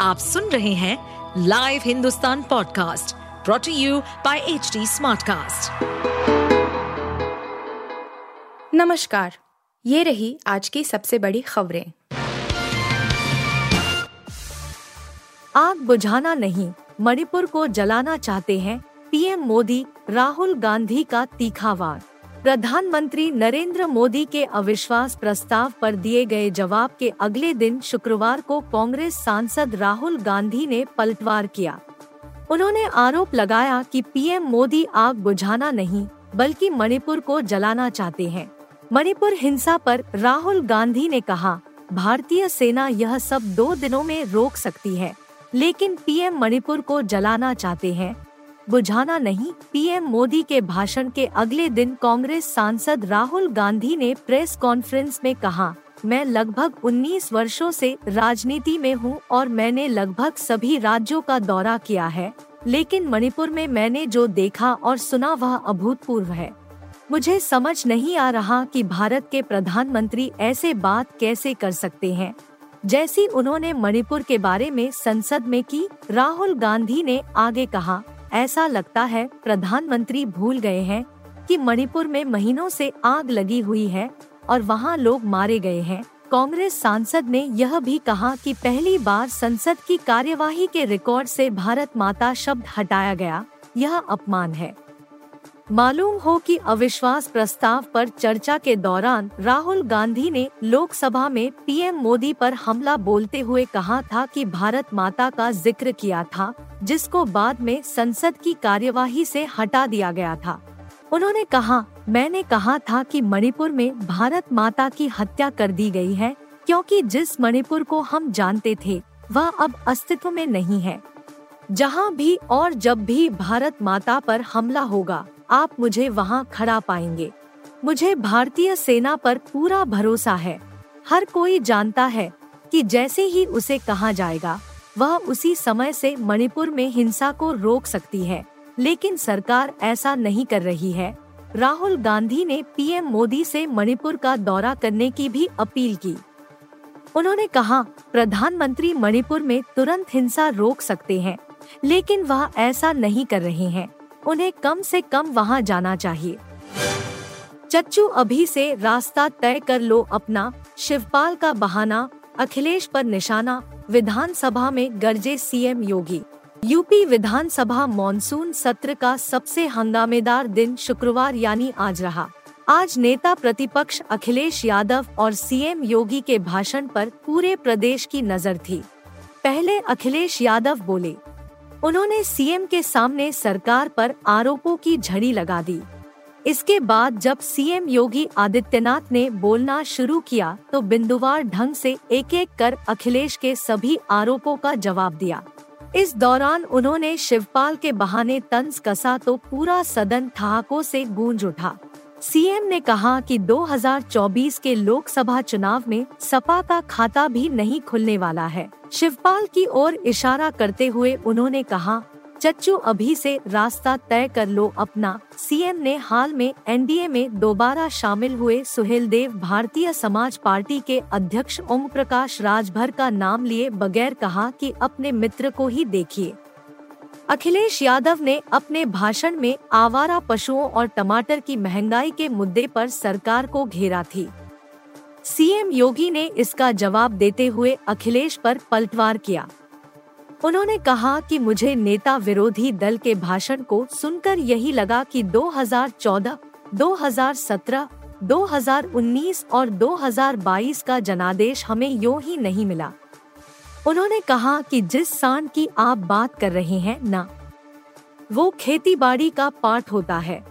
आप सुन रहे हैं live Hindustan podcast brought to you by H Smartcast. नमस्कार, ये रही आज की सबसे बड़ी खबरें आग बुझाना नहीं, मणिपुर को जलाना चाहते हैं पीएम मोदी राहुल गांधी का तीखा वार प्रधानमंत्री नरेंद्र मोदी के अविश्वास प्रस्ताव पर दिए गए जवाब के अगले दिन शुक्रवार को कांग्रेस सांसद राहुल गांधी ने पलटवार किया। उन्होंने आरोप लगाया कि पीएम मोदी आग बुझाना नहीं, बल्कि मणिपुर को जलाना चाहते हैं। मणिपुर हिंसा पर राहुल गांधी ने कहा, भारतीय सेना यह सब दो दिनों में रोक सकती है, लेकिन पीएम मणिपुर को जलाना चाहते हैं। बुझाना नहीं, पीएम मोदी के भाषण के अगले दिन कांग्रेस सांसद राहुल गांधी ने प्रेस कॉन्फ्रेंस में कहा, मैं लगभग 19 वर्षों से राजनीति में हूँ और मैंने लगभग सभी राज्यों का दौरा किया है, लेकिन मणिपुर में मैंने जो देखा और सुना वह अभूतपूर्व है। मुझे समझ नहीं आ रहा कि भारत के प्रधानमंत्री ऐसे बात कैसे कर सकते हैं। जैसी उन्होंने मणिपुर के बारे में संसद में की, राहुल गांधी ने आगे कहा ऐसा लगता है प्रधानमंत्री भूल गए हैं कि मणिपुर में महीनों से आग लगी हुई है और वहाँ लोग मारे गए हैं। कांग्रेस सांसद ने यह भी कहा कि पहली बार संसद की कार्यवाही के रिकॉर्ड से भारत माता शब्द हटाया गया। यह अपमान है। मालूम हो कि अविश्वास प्रस्ताव पर चर्चा के दौरान राहुल गांधी ने लोकसभा में पीएम मोदी पर हमला बोलते हुए कहा था कि भारत माता का ज़िक्र किया था, जिसको बाद में संसद की कार्यवाही से हटा दिया गया था। उन्होंने कहा, मैंने कहा था कि मणिपुर में भारत माता की हत्या कर दी गई है, क्योंकि जिस मणिपुर को हम जानते थे, वह अब अस्तित्व में नहीं है। जहाँ भी और जब भी भारत माता पर हमला होगा आप मुझे वहाँ खड़ा पाएँगे। मुझे भारतीय सेना पर पूरा भरोसा है। हर कोई जानता है कि जैसे ही उसे कहा जाएगा, वह उसी समय से मणिपुर में हिंसा को रोक सकती है। लेकिन सरकार ऐसा नहीं कर रही है। राहुल गांधी ने पीएम मोदी से मणिपुर का दौरा करने की भी अपील की। उन्होंने कहा, प्रधानमंत्री मणिपुर में तुरंत हिंसा रोक सकते हैं, लेकिन वह ऐसा नहीं कर रहे हैं। उन्हें कम से कम वहाँ जाना चाहिए। चच्चू अभी से रास्ता तय कर लो अपना, शिवपाल का बहाना, अखिलेश पर निशाना, विधानसभा में गरजे सीएम योगी। यूपी विधानसभा मॉनसून सत्र का सबसे हंगामेदार दिन शुक्रवार यानी आज रहा। आज नेता प्रतिपक्ष अखिलेश यादव और सीएम योगी के भाषण पर पूरे प्रदेश की नज़र थी। पहले अखिलेश यादव बोले उन्होंने सीएम के सामने सरकार पर आरोपों की झड़ी लगा दी। इसके बाद जब सीएम योगी आदित्यनाथ ने बोलना शुरू किया तो बिंदुवार ढंग से एक एक कर अखिलेश के सभी आरोपों का जवाब दिया। इस दौरान उन्होंने शिवपाल के बहाने तंज कसा तो पूरा सदन ठहाकों से गूंज उठा। सीएम ने कहा कि 2024 के लोकसभा चुनाव में सपा का खाता भी नहीं खुलने वाला है। शिवपाल की ओर इशारा करते हुए उन्होंने कहा, चच्चू, अभी से रास्ता तय कर लो अपना। सीएम ने हाल में एनडीए में दोबारा शामिल हुए सुहेल देव भारतीय समाज पार्टी के अध्यक्ष ओम प्रकाश राजभर का नाम लिए बगैर कहा कि अपने मित्र को ही देखिए। अखिलेश यादव ने अपने भाषण में आवारा पशुओं और टमाटर की महँगाई के मुद्दे पर सरकार को घेरा थी। सीएम योगी ने इसका जवाब देते हुए अखिलेश पर पलटवार किया। उन्होंने कहा कि मुझे नेता विरोधी दल के भाषण को सुनकर यही लगा कि 2014, 2017, 2019 और 2022 का जनादेश हमें यो ही नहीं मिला। उन्होंने कहा कि जिस सांड की आप बात कर रहे हैं ना, वो खेती बाड़ी का पार्ट होता है।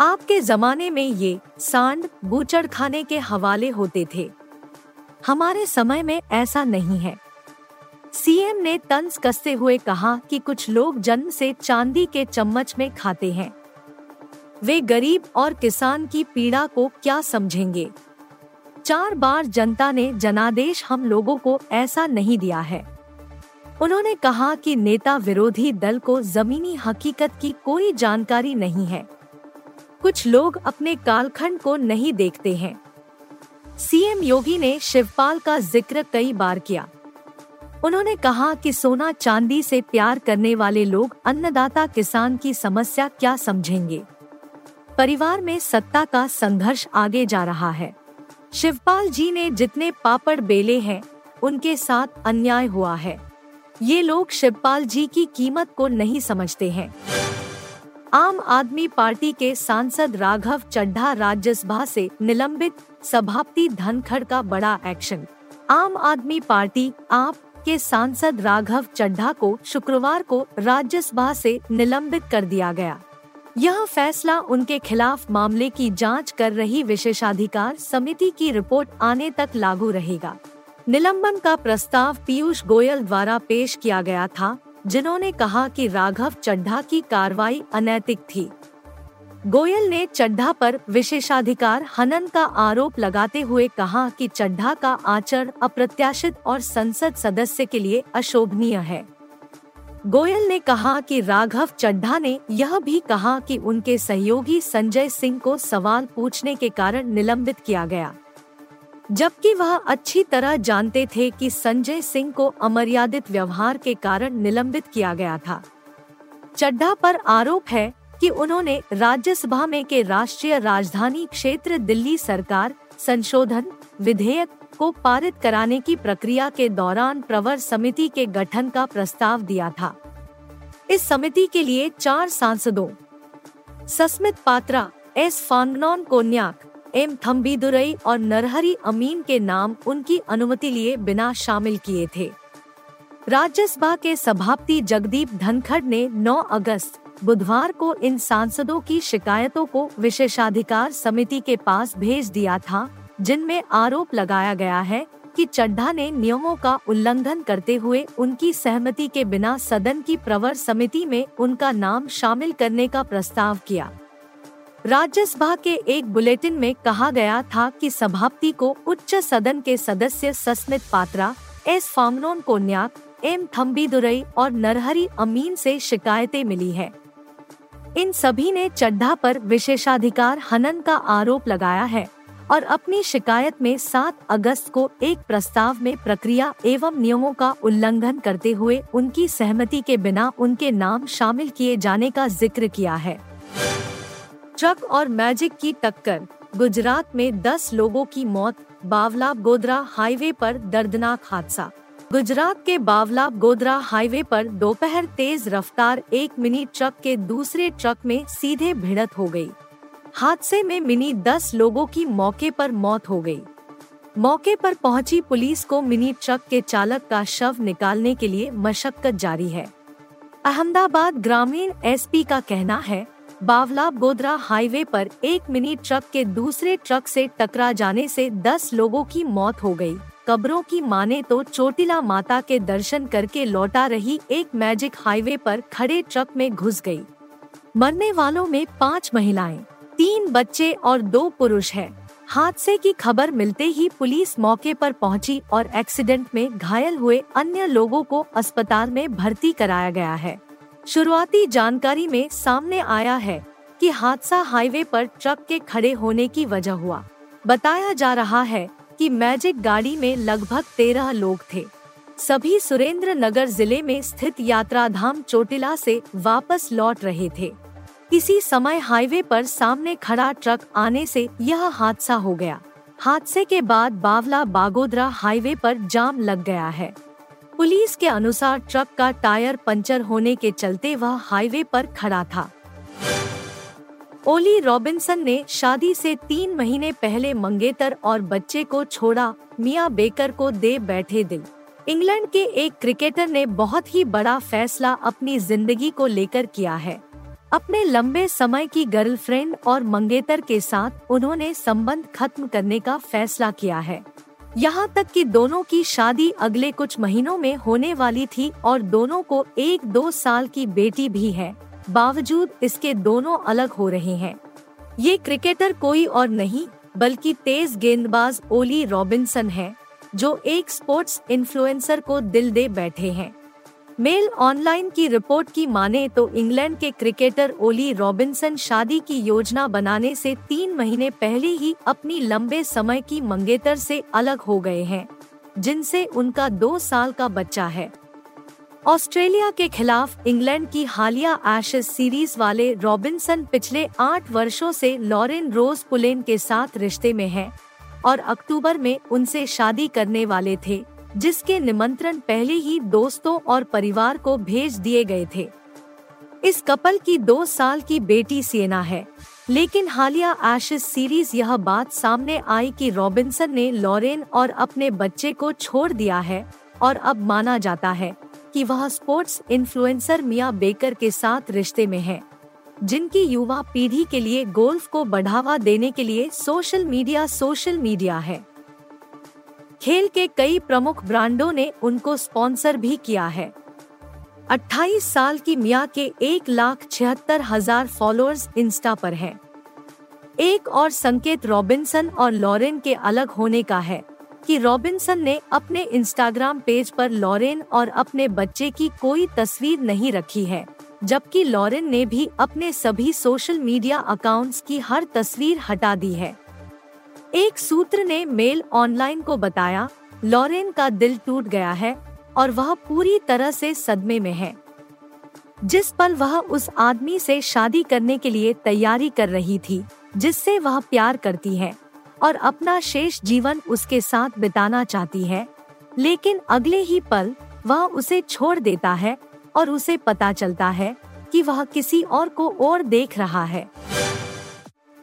आपके जमाने में ये सांड बूचड़ खाने के हवाले होते थे। हमारे समय में ऐसा नहीं है। सीएम ने तंज कसते हुए कहा कि कुछ लोग जन्म से चांदी के चम्मच में खाते हैं। वे गरीब और किसान की पीड़ा को क्या समझेंगे? चार बार जनता ने जनादेश हम लोगों को ऐसा नहीं दिया है। उन्होंने कहा कि नेता विरोधी दल को जमीनी हकीकत की कोई जानकारी नहीं है। कुछ लोग अपने कालखंड को नहीं देखते हैं। सीएम योगी ने शिवपाल का ज़िक्र कई बार किया। उन्होंने कहा कि सोना चांदी से प्यार करने वाले लोग अन्नदाता किसान की समस्या क्या समझेंगे? परिवार में सत्ता का संघर्ष आगे जा रहा है। शिवपाल जी ने जितने पापड़ बेले हैं, उनके साथ अन्याय हुआ है। ये लोग शिवपाल जी की कीमत को नहीं समझते हैं। आम आदमी पार्टी के सांसद राघव चड्ढा राज्यसभा से निलंबित सभापति धनखड़ का बड़ा एक्शन। आम आदमी पार्टी आप के सांसद राघव चड्ढा को शुक्रवार को राज्यसभा से निलंबित कर दिया गया। यह फैसला उनके खिलाफ मामले की जाँच कर रही विशेषाधिकार समिति की रिपोर्ट आने तक लागू रहेगा। निलंबन का प्रस्ताव पीयूष गोयल द्वारा पेश किया गया था, जिन्होंने कहा कि राघव चड्ढा की कार्रवाई अनैतिक थी। गोयल ने चड्ढा पर विशेषाधिकार हनन का आरोप लगाते हुए कहा कि चड्ढा का आचरण अप्रत्याशित और संसद सदस्य के लिए अशोभनीय है। गोयल ने कहा कि राघव चड्ढा ने यह भी कहा कि उनके सहयोगी संजय सिंह को सवाल पूछने के कारण निलंबित किया गया। जबकि वह अच्छी तरह जानते थे कि संजय सिंह को अमर्यादित व्यवहार के कारण निलंबित किया गया था। चड्ढा पर आरोप है कि उन्होंने राज्यसभा में के राष्ट्रीय राजधानी क्षेत्र दिल्ली सरकार, संशोधन, विधेयक को पारित कराने की प्रक्रिया के दौरान प्रवर समिति के गठन का प्रस्ताव दिया था। इस समिति के लिए चार सांसदों, सस्मित पात्रा, एस फांगनौन कोन्याक, एम थम्बीदुरई और नरहरी अमीन के नाम उनकी अनुमति लिए बिना शामिल किए थे। राज्यसभा के सभापति जगदीप धनखड़ ने 9 अगस्त, बुधवार को इन सांसदों की शिकायतों को विशेषाधिकार समिति के पास भेज दिया था। जिनमें आरोप लगाया गया है कि चड्ढा ने नियमों का उल्लंघन करते हुए उनकी सहमति के बिना सदन की प्रवर समिति में उनका नाम शामिल करने का प्रस्ताव किया। राज्यसभा के एक बुलेटिन में कहा गया था कि सभापति को उच्च सदन के सदस्य सस्मित पात्रा, एस फामनोन कोन्याक एम थम्बीदुरई और नरहरी अमीन से शिकायतें मिली है। इन सभी ने चड्ढा पर विशेषाधिकार हनन का आरोप लगाया है। और अपनी शिकायत में 7 अगस्त को एक प्रस्ताव में प्रक्रिया एवं नियमों का उल्लंघन करते हुए उनकी सहमति के बिना उनके नाम शामिल किए जाने का ज़िक्र किया है ट्रक और मैजिक की टक्कर, गुजरात में 10 लोगों की मौत, बावला गोदरा हाईवे पर दर्दनाक हादसा गुजरात के बावला गोदरा हाईवे पर दोपहर तेज रफ्तार एक मिनी ट्रक के दूसरे ट्रक में सीधे भिड़त हो गई। हादसे में मिनी दस लोगों की मौके पर मौत हो गई। मौके पर पहुँची पुलिस को मिनी ट्रक के चालक का शव निकालने के लिए मशक्कत जारी है अहमदाबाद ग्रामीण एसपी का कहना है, बावला गोदरा हाईवे पर एक मिनी ट्रक के दूसरे ट्रक से टकरा जाने से 10 लोगों की मौत हो गई। कब्रों की माने तो चोटिला माता के दर्शन करके लौटा रही एक मैजिक हाईवे पर खड़े ट्रक में घुस गई। मरने वालों में पाँच महिलाएँ तीन बच्चे और दो पुरुष हैं। हादसे की खबर मिलते ही पुलिस मौके पर पहुँची और एक्सीडेंट में घायल हुए अन्य लोगों को अस्पताल में भर्ती कराया गया है। शुरुआती जानकारी में सामने आया है कि हादसा हाईवे पर ट्रक के खड़े होने की वजह हुआ। बताया जा रहा है कि मैजिक गाड़ी में लगभग तेरह लोग थे। सभी सुरेंद्र नगर ज़िले में स्थित यात्रा धाम चोटिला से वापस लौट रहे थे। इसी समय हाईवे पर सामने खड़ा ट्रक आने से यह हादसा हो गया। हादसे के बाद बावला बागोदरा हाईवे पर जाम लग गया है। पुलिस के अनुसार ट्रक का टायर पंचर होने के चलते वह हाईवे पर खड़ा था। ओली रॉबिन्सन ने शादी से तीन महीने पहले मंगेतर और बच्चे को छोड़ा, मिया बेकर को दे बैठे दिल। इंग्लैंड के एक क्रिकेटर ने बहुत ही बड़ा फैसला अपनी ज़िंदगी को लेकर किया है। अपने लंबे समय की गर्लफ्रेंड और मंगेतर के साथ उन्होंने संबंध खत्म करने का फैसला किया है। यहाँ तक कि दोनों की शादी अगले कुछ महीनों में होने वाली थी और दोनों को एक दो साल की बेटी भी है। बावजूद इसके दोनों अलग हो रहे हैं। ये क्रिकेटर कोई और नहीं, बल्कि तेज गेंदबाज ओली रॉबिन्सन है, जो एक स्पोर्ट्स इन्फ्लुएंसर को दिल दे बैठे हैं। मेल ऑनलाइन की रिपोर्ट की माने तो इंग्लैंड के क्रिकेटर ओली रॉबिन्सन शादी की योजना बनाने से तीन महीने पहले ही अपनी लंबे समय की मंगेतर से अलग हो गए हैं, जिनसे उनका दो साल का बच्चा है। ऑस्ट्रेलिया के खिलाफ इंग्लैंड की हालिया एशेज सीरीज़ वाले रॉबिन्सन पिछले आठ वर्षों से लॉरेन रोज पुलेन के साथ रिश्ते में हैं और अक्टूबर में उनसे शादी करने वाले थे। जिसके निमंत्रण पहले ही दोस्तों और परिवार को भेज दिए गए थे। इस कपल की दो साल की बेटी सियना है, लेकिन हालिया एशेज सीरीज़ यह बात सामने आई कि रॉबिन्सन ने लॉरेन और अपने बच्चे को छोड़ दिया है और अब माना जाता है कि वह स्पोर्ट्स इन्फ्लुएंसर मिया बेकर के साथ रिश्ते में है, जिनकी युवा पीढ़ी के लिए गोल्फ को बढ़ावा देने के लिए सोशल मीडिया सोशल मीडिया है। खेल के कई प्रमुख ब्रांडों ने उनको स्पॉन्सर भी किया है 28 साल की मिया के एक लाख छिहत्तर हज़ार फॉलोअर्स इंस्टा पर हैं। एक और संकेत रॉबिन्सन और लॉरेन के अलग होने का है कि रॉबिन्सन ने अपने इंस्टाग्राम पेज पर लॉरेन और अपने बच्चे की कोई तस्वीर नहीं रखी है, जबकि लॉरेन ने भी अपने सभी सोशल मीडिया अकाउंट्स की हर तस्वीर हटा दी है एक सूत्र ने मेल ऑनलाइन को बताया, लॉरेन का दिल टूट गया है और वह पूरी तरह से सदमे में है। जिस पल वह उस आदमी से शादी करने के लिए तैयारी कर रही थी, जिससे वह प्यार करती है और अपना शेष जीवन उसके साथ बिताना चाहती है, लेकिन अगले ही पल वह उसे छोड़ देता है और उसे पता चलता है कि वह किसी और को और देख रहा है।